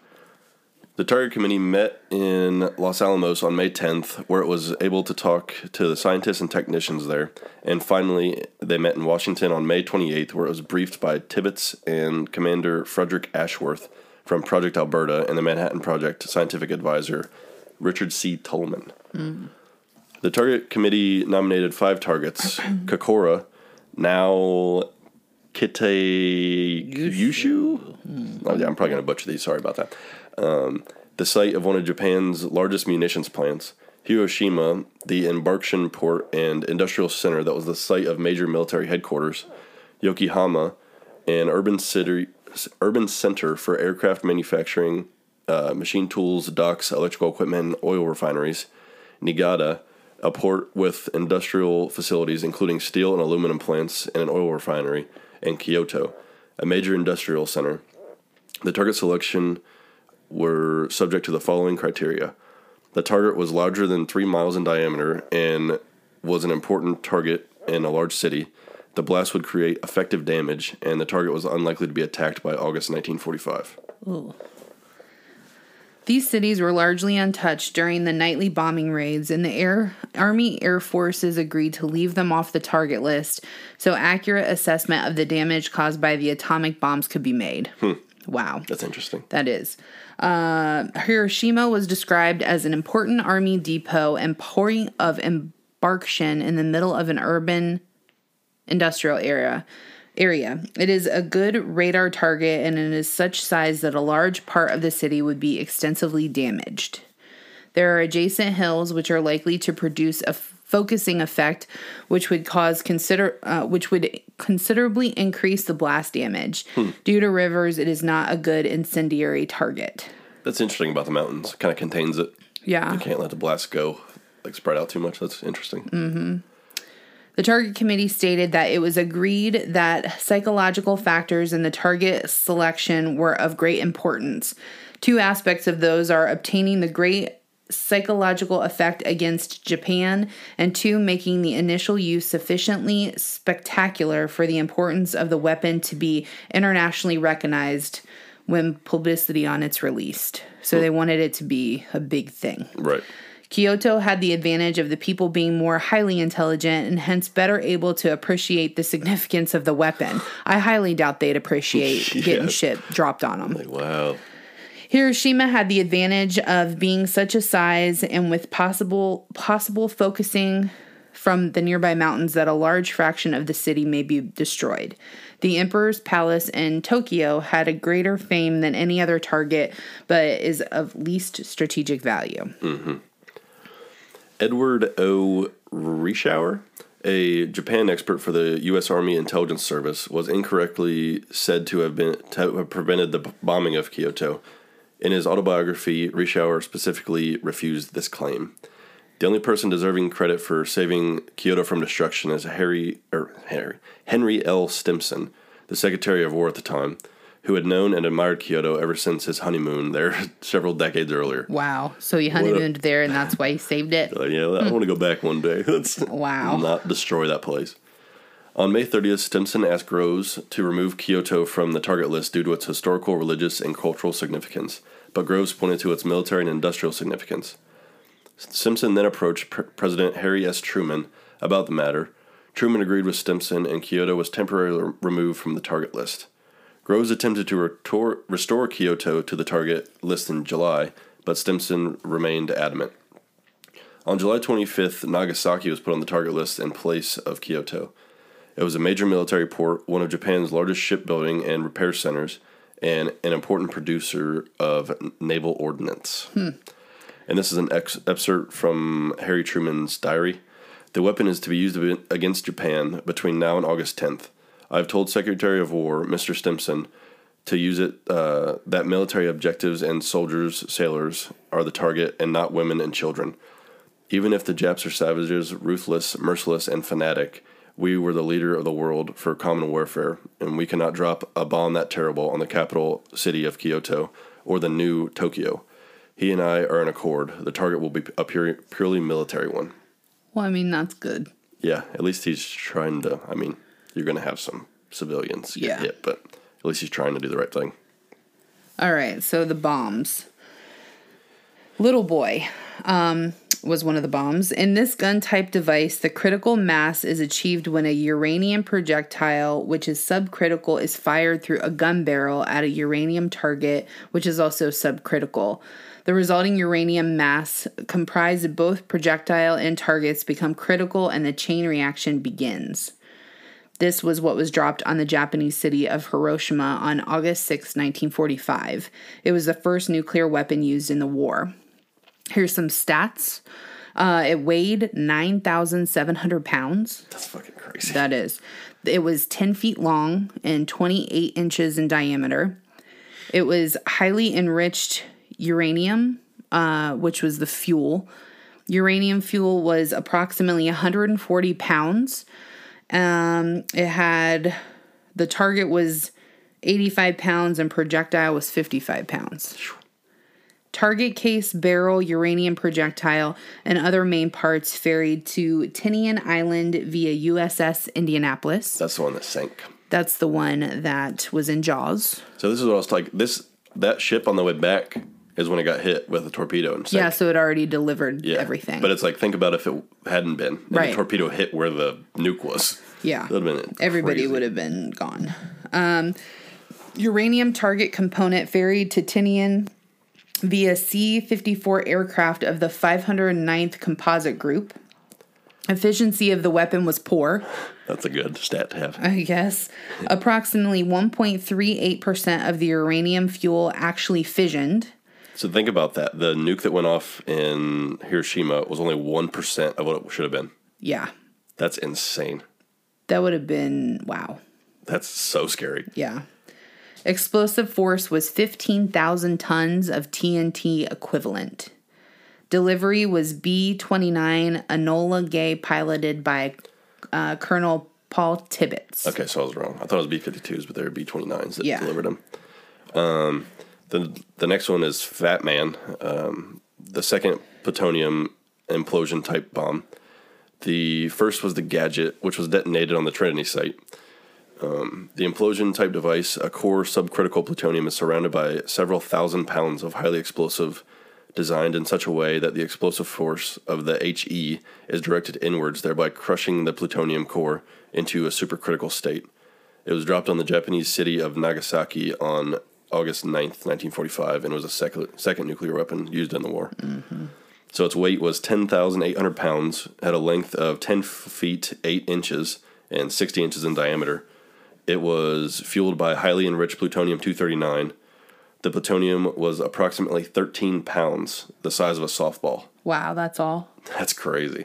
The Target Committee met in Los Alamos on May 10th, where it was able to talk to the scientists and technicians there. And finally, they met in Washington on May 28th, where it was briefed by Tibbets and Commander Frederick Ashworth from Project Alberta and the Manhattan Project scientific advisor Richard C. Tolman. The target committee nominated five targets Kokora, now Kitayushu. Oh, yeah, I'm probably going to butcher these. Sorry about that. Um, the site of one of Japan's largest munitions plants. Hiroshima, the embarkation port and industrial center that was the site of major military headquarters. Yokohama, an urban city, urban center for aircraft manufacturing, uh, machine tools, docks, electrical equipment, oil refineries. Niigata, a port with industrial facilities including steel and aluminum plants and an oil refinery, and Kyoto, a major industrial center. The target selection were subject to the following criteria. The target was larger than three miles in diameter and was an important target in a large city. The blast would create effective damage, and the target was unlikely to be attacked by August 1945. These cities were largely untouched during the nightly bombing raids, and the Air Army Air Forces agreed to leave them off the target list so accurate assessment of the damage caused by the atomic bombs could be made. Wow. That's interesting. That is. Uh, Hiroshima was described as an important army depot and point of embarkation in the middle of an urban industrial area. Area. It is a good radar target and it is such size that a large part of the city would be extensively damaged. There are adjacent hills which are likely to produce a focusing effect, which would cause consider uh, which would considerably increase the blast damage. Due to rivers, it is not a good incendiary target. That's interesting about the mountains. Kind of contains it. Yeah. You can't let the blast go, like spread out too much. That's interesting. The target committee stated that it was agreed that psychological factors in the target selection were of great importance. Two aspects of those are obtaining the great psychological effect against Japan, and two, making the initial use sufficiently spectacular for the importance of the weapon to be internationally recognized when publicity on its released. So they wanted it to be a big thing. Right. Kyoto had the advantage of the people being more highly intelligent and hence better able to appreciate the significance of the weapon. I highly doubt they'd appreciate Yeah. getting shit dropped on them. Like, wow. Hiroshima had the advantage of being such a size and with possible possible focusing from the nearby mountains that a large fraction of the city may be destroyed. The Emperor's Palace in Tokyo had a greater fame than any other target, but is of least strategic value. Mm-hmm. Edward O. Reischauer, a Japan expert for the U.S. Army Intelligence Service, was incorrectly said to have been to have prevented the bombing of Kyoto. In his autobiography, Reischauer specifically refused this claim. The only person deserving credit for saving Kyoto from destruction is Harry, er, Harry Henry L. Stimson, the Secretary of War at the time, who had known and admired Kyoto ever since his honeymoon there several decades earlier. Wow. So he honeymooned there and that's why he saved it? Uh, yeah, I want to go back one day. Let's Wow. not destroy that place. On May 30th, Stimson asked Groves to remove Kyoto from the target list due to its historical, religious, and cultural significance, but Groves pointed to its military and industrial significance. Stimson then approached Pre- President Harry S. Truman about the matter. Truman agreed with Stimson, and Kyoto was temporarily removed from the target list. Groves attempted to retor- restore Kyoto to the target list in July, but Stimson remained adamant. On July 25th, Nagasaki was put on the target list in place of Kyoto. It was a major military port, one of Japan's largest shipbuilding and repair centers, and an important producer of naval ordnance. Hmm. And this is an ex- excerpt from Harry Truman's diary. The weapon is to be used against Japan between now and August 10th. I have told Secretary of War, Mr. Stimson, to use it uh, that military objectives and soldiers, sailors are the target and not women and children. Even if the Japs are savages, ruthless, merciless, and fanatic, we were the leader of the world for common warfare, and we cannot drop a bomb that terrible on the capital city of Kyoto or the new Tokyo. He and I are in accord. The target will be a pure, purely military one. Well, I mean, that's good. Yeah, at least he's trying to. I mean, you're going to have some civilians get Yeah. hit, but at least he's trying to do the right thing. All right, so the bombs. Little boy. Um, was one of the bombs. In this gun type device, the critical mass is achieved when a uranium projectile, which is subcritical, is fired through a gun barrel at a uranium target, which is also subcritical. The resulting uranium mass, comprised of both projectile and targets, become critical and the chain reaction begins. This was what was dropped on the Japanese city of Hiroshima on August 6, 1945. It was the first nuclear weapon used in the war. Here's some stats. Uh, it weighed 9,700 pounds. That's fucking crazy. That is. It was 10 feet long and 28 inches in diameter. It was highly enriched uranium, uh, which was the fuel. Uranium fuel was approximately 140 pounds. Um, it had the target was 85 pounds and projectile was 55 pounds. Target case, barrel, uranium projectile, and other main parts ferried to Tinian Island via USS Indianapolis. That's the one that sank. That's the one that was in Jaws. So this is what I was like. This that ship on the way back is when it got hit with a torpedo and sank. Yeah, so it already delivered Yeah. everything. But it's like think about if it hadn't been. And Right. The torpedo hit where the nuke was. yeah. That would have been everybody crazy. would have been gone. Um, uranium target component ferried to Tinian via C 54 aircraft of the 509th Composite Group. Efficiency of the weapon was poor, That's a good stat to have. I guess. Approximately 1.38% of the uranium fuel actually fissioned. So think about that. The nuke that went off in Hiroshima was only one percent of what it should have been. Yeah, That's insane. that would have been wow. That's so scary. Yeah. Explosive force was 15,000 tons of TNT equivalent. Delivery was B 29 Enola Gay, piloted by uh, Colonel Paul Tibbets. Okay, so I was wrong. I thought it was B 52s, but they were B 29s that Yeah. delivered them. Um, the, the next one is Fat Man, um, the second plutonium implosion type bomb. The first was the Gadget, which was detonated on the Trinity site. Um, the implosion type device, a core subcritical plutonium, is surrounded by several thousand pounds of highly explosive, designed in such a way that the explosive force of the HE is directed inwards, thereby crushing the plutonium core into a supercritical state. It was dropped on the Japanese city of Nagasaki on August 9th, 1945, and was a sec- second nuclear weapon used in the war. Mm-hmm. So its weight was 10,800 pounds, had a length of 10 feet 8 inches, and 60 inches in diameter. It was fueled by highly enriched plutonium 239. The plutonium was approximately 13 pounds, the size of a softball. Wow, that's all. That's crazy.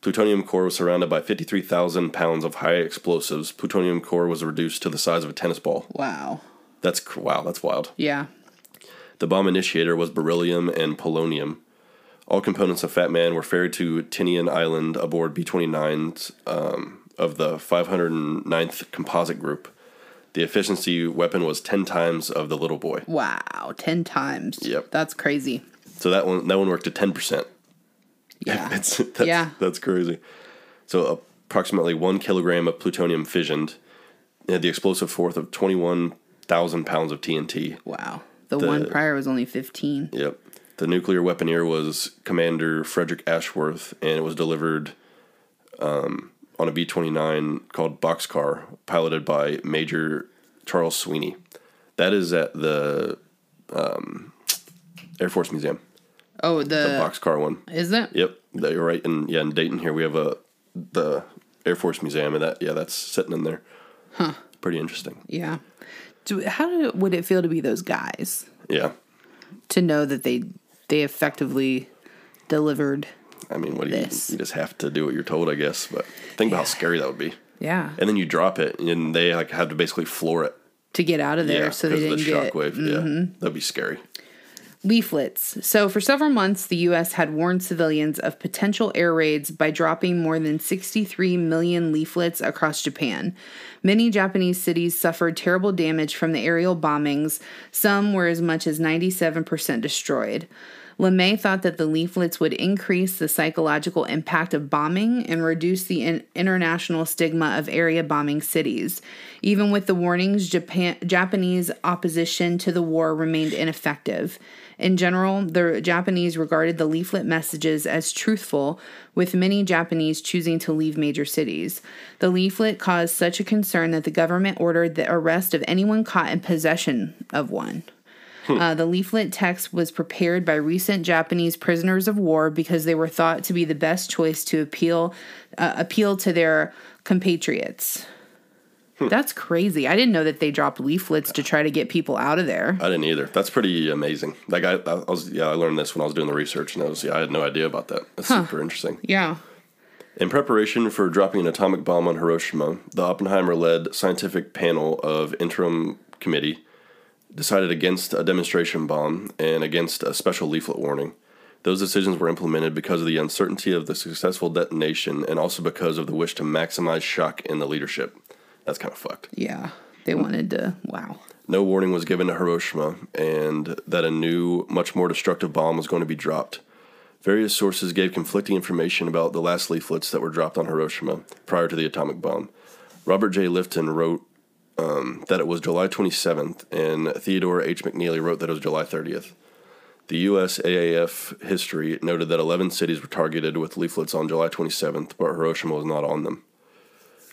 Plutonium core was surrounded by 53,000 pounds of high explosives. Plutonium core was reduced to the size of a tennis ball. Wow. That's wow, that's wild. Yeah. The bomb initiator was beryllium and polonium. All components of Fat Man were ferried to Tinian Island aboard B 29s um, of the 509th Composite Group. The efficiency weapon was 10 times of the Little Boy. Wow. 10 times. Yep. That's crazy. So that one that one worked at 10%. Yeah. It's, that's, Yeah. That's crazy. So approximately one kilogram of plutonium fissioned. It had the explosive force of 21,000 pounds of TNT. wow. The, one prior was only 15. Yep. The nuclear weaponeer was Commander Frederick Ashworth, and it was delivered um, on a B 29 called Boxcar, piloted by Major Charles Sweeney. That is at the um, Air Force Museum, Oh, the the. Boxcar one. is it? Yep, that- you're right. In yeah, in Dayton here we have a the Air Force Museum, and that yeah, that's sitting in there. Huh. Pretty interesting. Yeah. Do, how did, would it feel to be those guys? Yeah. To know that they they effectively delivered. I mean, what do you This. you just have to do what you're told, I guess. But think about how scary that would be. Yeah. And then you drop it, and they like have to basically floor it. To get out of there Yeah, so they didn't the get Mm-hmm. shockwave. Yeah, that'd be scary. Leaflets. So, for several months, the U.S. had warned civilians of potential air raids by dropping more than 63 million leaflets across Japan. Many Japanese cities suffered terrible damage from the aerial bombings, some were as much as 97% destroyed. LeMay thought that the leaflets would increase the psychological impact of bombing and reduce the in- international stigma of area bombing cities. Even with the warnings, Japan- Japanese opposition to the war remained ineffective. In general, the Japanese regarded the leaflet messages as truthful, with many Japanese choosing to leave major cities. The leaflet caused such a concern that the government ordered the arrest of anyone caught in possession of one. Uh, the leaflet text was prepared by recent Japanese prisoners of war because they were thought to be the best choice to appeal uh, appeal to their compatriots. That's crazy. I didn't know that they dropped leaflets to try to get people out of there. I didn't either. That's pretty amazing. Like I, I was, yeah, I learned this when I was doing the research, and I was, yeah, I had no idea about that. That's super interesting. Yeah. In preparation for dropping an atomic bomb on Hiroshima, the Oppenheimer-led scientific panel of interim committee decided against a demonstration bomb and against a special leaflet warning. Those decisions were implemented because of the uncertainty of the successful detonation and also because of the wish to maximize shock in the leadership. That's kind of fucked. Yeah. They wanted to, wow. No warning was given to Hiroshima and that a new, much more destructive bomb was going to be dropped. Various sources gave conflicting information about the last leaflets that were dropped on Hiroshima prior to the atomic bomb. Robert J. Lifton wrote um, that it was July 27th, and Theodore H. McNelly wrote that it was July 30th. The USAAF history noted that 11 cities were targeted with leaflets on July 27th, but Hiroshima was not on them.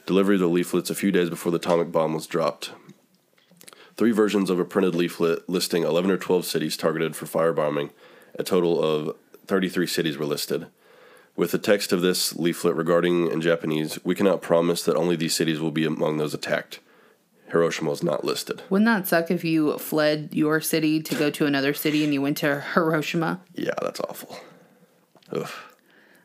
Delivery of the leaflets a few days before the atomic bomb was dropped. Three versions of a printed leaflet listing 11 or 12 cities targeted for firebombing. A total of 33 cities were listed. With the text of this leaflet regarding in Japanese, we cannot promise that only these cities will be among those attacked. Hiroshima was not listed. Wouldn't that suck if you fled your city to go to another city and you went to Hiroshima? Yeah, that's awful. Ugh.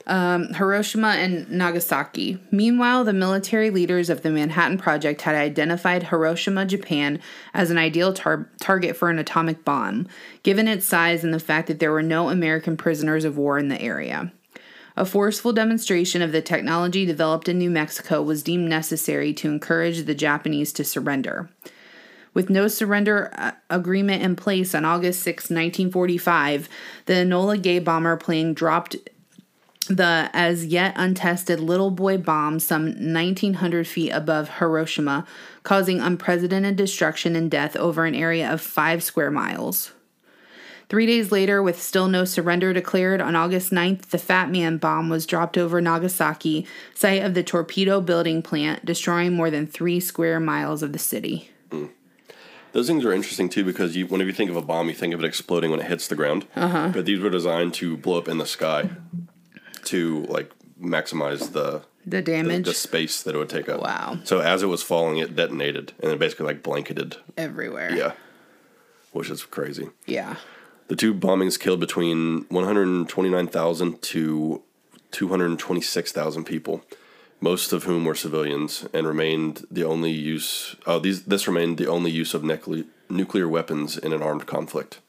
Hiroshima and Nagasaki. Meanwhile, the military leaders of the Manhattan Project had identified Hiroshima, Japan, as an ideal tar- target for an atomic bomb, given its size and the fact that there were no American prisoners of war in the area. A forceful demonstration of the technology developed in New Mexico was deemed necessary to encourage the Japanese to surrender. With no surrender uh, agreement in place on August 6, 1945, the Enola Gay bomber plane dropped the as yet untested little boy bomb some 1900 feet above Hiroshima, causing unprecedented destruction and death over an area of five square miles. Three days later, with still no surrender declared, on August 9th, the Fat Man bomb was dropped over Nagasaki, site of the torpedo building plant, destroying more than three square miles of the city. Those things are interesting too because you, whenever you think of a bomb, you think of it exploding when it hits the ground. Uh-huh. But these were designed to blow up in the sky to like maximize the The the, damage the space that it would take up. Wow. So as it was falling, it detonated and then basically like blanketed. everywhere. Yeah. Which is crazy. Yeah. The two bombings killed between 129,000 to 226,000 people, most of whom were civilians, and remained the only use. Oh, these this remained the only use of nuclear nuclear weapons in an armed conflict.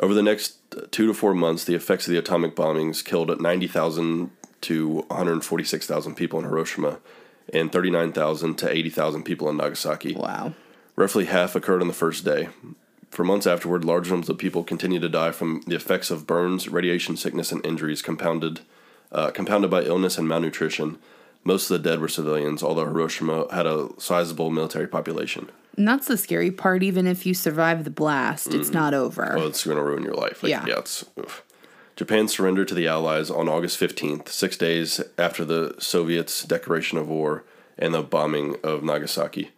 Over the next two to four months, the effects of the atomic bombings killed 90,000 to 146,000 people in Hiroshima, and 39,000 to 80,000 people in Nagasaki. Wow. Roughly half occurred on the first day. For months afterward, large numbers of people continued to die from the effects of burns, radiation sickness, and injuries compounded, uh, compounded by illness and malnutrition. Most of the dead were civilians, although Hiroshima had a sizable military population. And that's the scary part. Even if you survive the blast, it's not over. Well, it's going to ruin your life. Like, Yeah. yeah it's, oof. Japan surrendered to the Allies on August 15th, six days after the Soviets' declaration of war and the bombing of Nagasaki.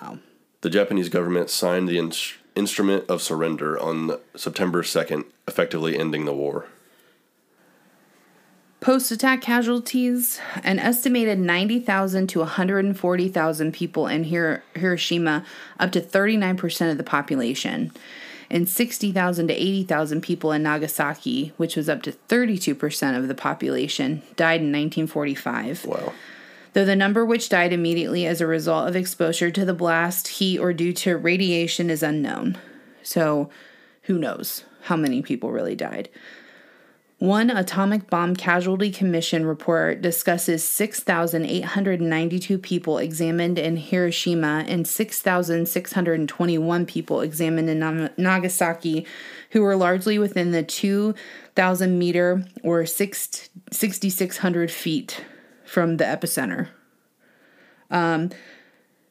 wow. The Japanese government signed the ins- instrument of surrender on September 2nd, effectively ending the war. Post attack casualties an estimated 90,000 to 140,000 people in Hiroshima, up to 39% of the population, and 60,000 to 80,000 people in Nagasaki, which was up to 32% of the population, died in 1945. Wow. Though the number which died immediately as a result of exposure to the blast, heat, or due to radiation is unknown. So, who knows how many people really died? One atomic bomb casualty commission report discusses 6,892 people examined in Hiroshima and 6,621 people examined in Nagasaki, who were largely within the 2,000 meter or 6 6,600 feet from the epicenter, um,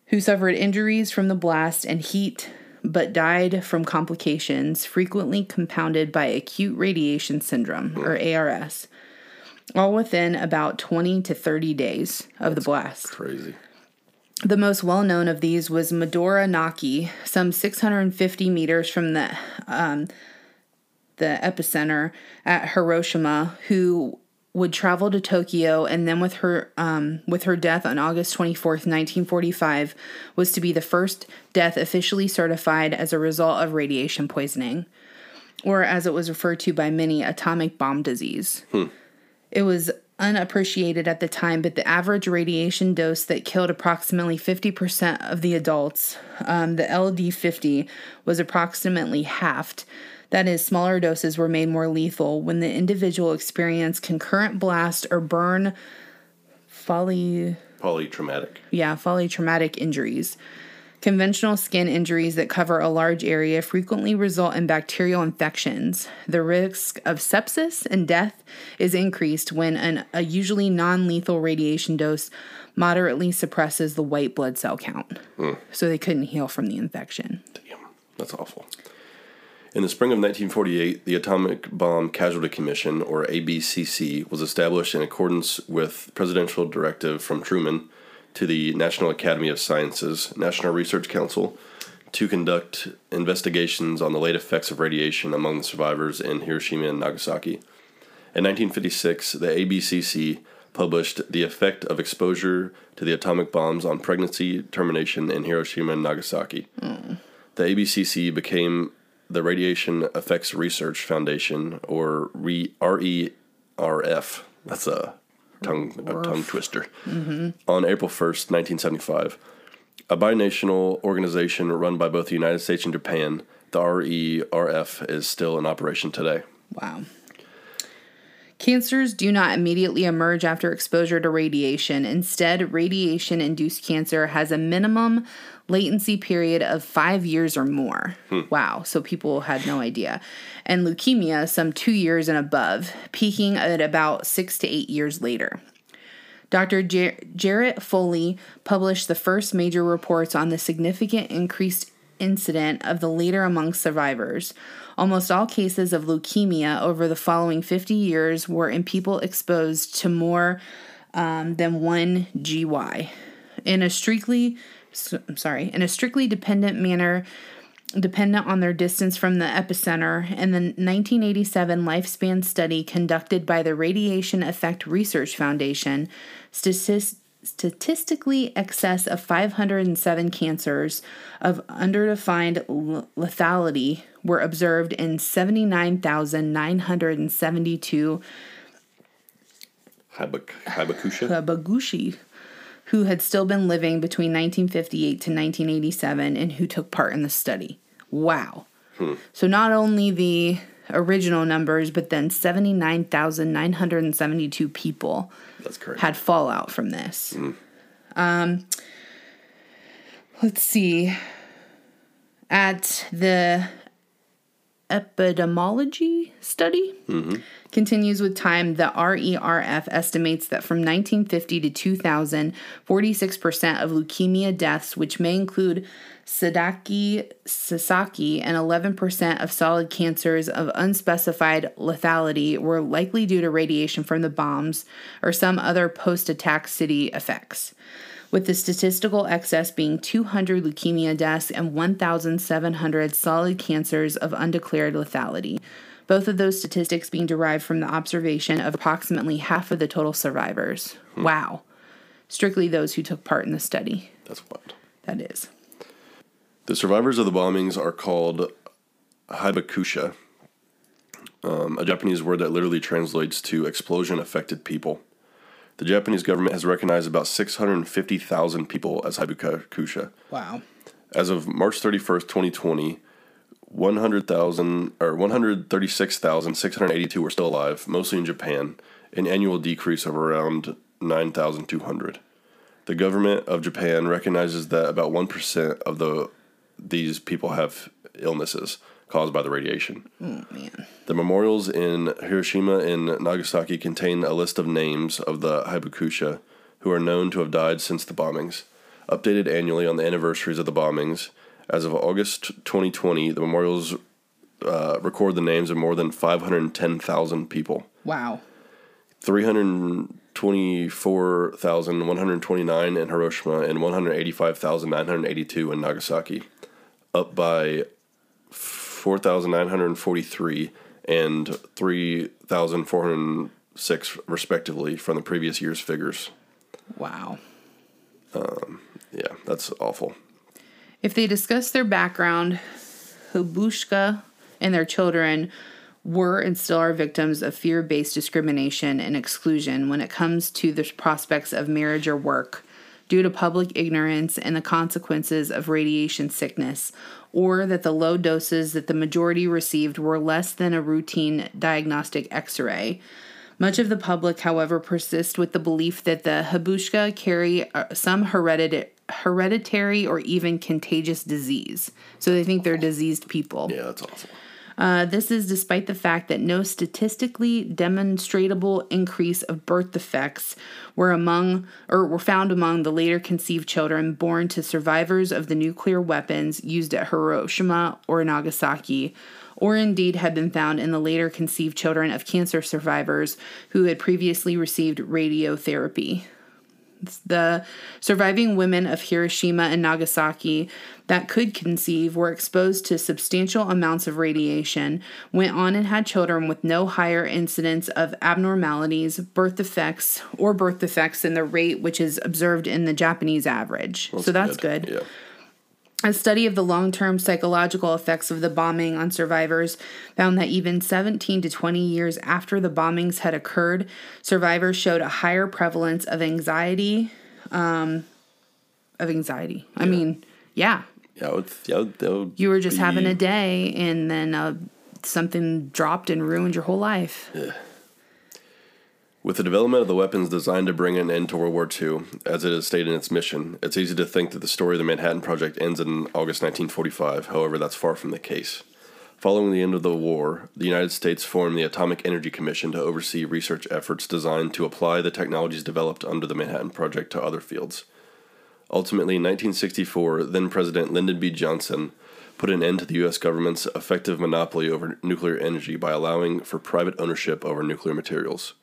who suffered injuries from the blast and heat, but died from complications frequently compounded by acute radiation syndrome, or ARS, all within about 20 to 30 days of the blast. Crazy. The most well known of these was Midori Naka, some 650 meters from the um, the epicenter at Hiroshima, who would travel to Tokyo and then with her um, with her death on August 24th, 1945, was to be the first death officially certified as a result of radiation poisoning, or as it was referred to by many, atomic bomb disease. It was unappreciated at the time, but the average radiation dose that killed approximately 50% of the adults, um, the LD50, was approximately halved. That is, smaller doses were made more lethal when the individual experienced concurrent blast or burn, folly, Polytraumatic. yeah, polytraumatic injuries. Conventional skin injuries that cover a large area frequently result in bacterial infections. The risk of sepsis and death is increased when an, a usually non lethal radiation dose moderately suppresses the white blood cell count. Hmm. So they couldn't heal from the infection. Damn, that's awful. In the spring of 1948, the Atomic Bomb Casualty Commission, or ABCC, was established in accordance with presidential directive from Truman to the National Academy of Sciences, National Research Council, to conduct investigations on the late effects of radiation among the survivors in Hiroshima and Nagasaki. In 1956, the ABCC published The Effect of Exposure to the Atomic Bombs on Pregnancy Termination in Hiroshima and Nagasaki. Hmm. The ABCC became the Radiation Effects Research Foundation, or RE- RERF. That's a tongue a tongue twister. On April 1st, 1975, a binational organization run by both the United States and Japan, the RERF is still in operation today. Wow. Cancers do not immediately emerge after exposure to radiation. Instead, radiation induced cancer has a minimum latency period of five years or more. Wow. So people had no idea. And leukemia, some two years and above, peaking at about six to eight years later. Dr. Jar- Jarrett Foley published the first major reports on the significant increased incident of the later among survivors. Almost all cases of leukemia over the following 50 years were in people exposed to more um, than one GY. In a strictly, I'm sorry, in a strictly dependent manner, dependent on their distance from the epicenter, in the 1987 lifespan study conducted by the Radiation Effect Research Foundation statis- statistically excess of 507 cancers of underdefined lethality were observed in 79,972 Hibak- Hibakusha? Who had still been living between 1958 to 1987 and who took part in the study. Wow. So not only the original numbers, but then 79,972 people That's correct. had fallout from this. Um, let's see. At the epidemiology study mm-hmm. continues with time, the RERF estimates that from 1950 to 2000, 46% of leukemia deaths, which may include Sadaki, Sasaki, and 11% of solid cancers of unspecified lethality were likely due to radiation from the bombs or some other post attack city effects with the statistical excess being 200 leukemia deaths and 1,700 solid cancers of undeclared lethality. Both of those statistics being derived from the observation of approximately half of the total survivors. Wow. Strictly those who took part in the study. That's wild. That is. The survivors of the bombings are called Hibakusha, um, a Japanese word that literally translates to explosion affected people. The Japanese government has recognized about 650,000 people as Hibakusha. Wow. As of March 31st, 2020, 100,000 or 136,682 were still alive, mostly in Japan, an annual decrease of around 9,200. The government of Japan recognizes that about 1% of the these people have illnesses caused by the radiation. Oh, man. The memorials in Hiroshima and Nagasaki contain a list of names of the Hibakusha who are known to have died since the bombings, updated annually on the anniversaries of the bombings, As of August 2020, the memorials uh, record the names of more than 510,000 people. Wow. 324,129 in Hiroshima and 185,982 in Nagasaki, up by 4,943 and 3,406 respectively from the previous year's figures. Wow. Um, Yeah, that's awful. If they discuss their background, Hubushka and their children were and still are victims of fear based discrimination and exclusion when it comes to the prospects of marriage or work due to public ignorance and the consequences of radiation sickness, or that the low doses that the majority received were less than a routine diagnostic x ray. Much of the public, however, persist with the belief that the Habushka carry uh, some hereditary hereditary or even contagious disease. So they think they're diseased people. Yeah, that's awful. Uh, this is despite the fact that no statistically demonstrable increase of birth defects were among or were found among the later conceived children born to survivors of the nuclear weapons used at Hiroshima or Nagasaki, or indeed had been found in the later conceived children of cancer survivors who had previously received radiotherapy. The surviving women of Hiroshima and Nagasaki that could conceive were exposed to substantial amounts of radiation, went on and had children with no higher incidence of abnormalities, birth defects, or birth defects than the rate which is observed in the Japanese average. so that's good. Yeah. A study of the long term psychological effects of the bombing on survivors found that even 17 to 20 years after the bombings had occurred, survivors showed a higher prevalence of anxiety. Um, of anxiety. I mean, yeah, Yeah, would, yeah, would you were just be- having a day and then uh, something dropped and ruined your whole life. With the development of the weapons designed to bring an end to World War II, as it is stated in its mission, it's easy to think that the story of the Manhattan Project ends in August 1945. However, that's far from the case. Following the end of the war, the United States formed the Atomic Energy Commission to oversee research efforts designed to apply the technologies developed under the Manhattan Project to other fields. Ultimately, in 1964, then President Lyndon B. Johnson put an end to the U.S. government's effective monopoly over nuclear energy by allowing for private ownership over nuclear materials.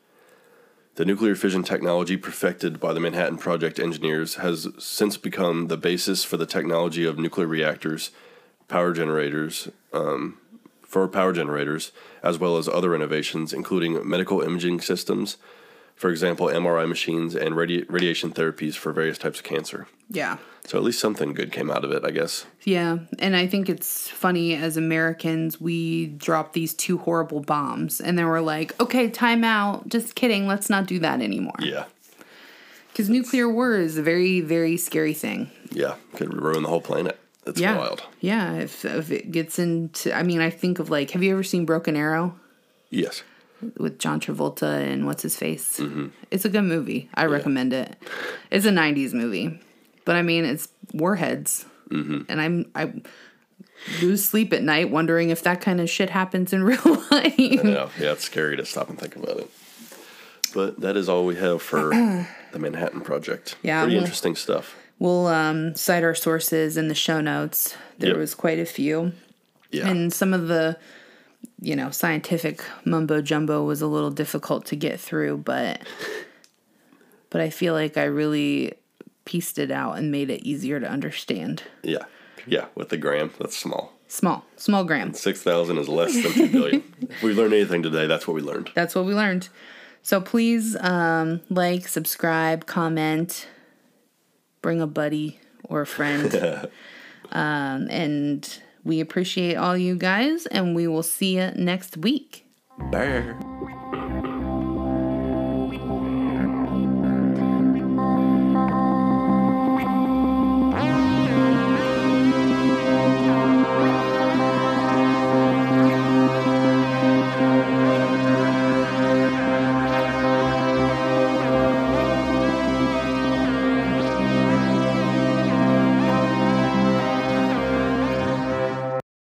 The nuclear fission technology perfected by the Manhattan Project engineers has since become the basis for the technology of nuclear reactors, power generators, um, for power generators, as well as other innovations, including medical imaging systems, for example, MRI machines, and radi- radiation therapies for various types of cancer. Yeah. So at least something good came out of it, I guess. Yeah, and I think it's funny as Americans, we dropped these two horrible bombs, and then we're like, okay, time out. Just kidding. Let's not do that anymore. Yeah. Because nuclear war is a very, very scary thing. Yeah. Could ruin the whole planet. It's yeah. wild. Yeah. If, if it gets into, I mean, I think of like, have you ever seen Broken Arrow Yes. With John Travolta and what's his face? Mm-hmm. It's a good movie. I recommend it. It's a 90s movie. But I mean, it's warheads. Mm-hmm. And I'm, I lose sleep at night wondering if that kind of shit happens in real life. Yeah, yeah, it's scary to stop and think about it. But that is all we have for the Manhattan Project. Yeah, Pretty well- interesting stuff. We'll um, cite our sources in the show notes. There Yep. was quite a few. Yeah. And some of the, you know, scientific mumbo jumbo was a little difficult to get through, but but I feel like I really pieced it out and made it easier to understand. yeah. Yeah, with the gram, that's small. Small, small grams. 6,000 is less than 2 billion. if we learned anything today, that's what we learned. That's what we learned. So please um, like, subscribe, comment, bring a buddy or a friend. um, and we appreciate all you guys, and we will see you next week. Bye.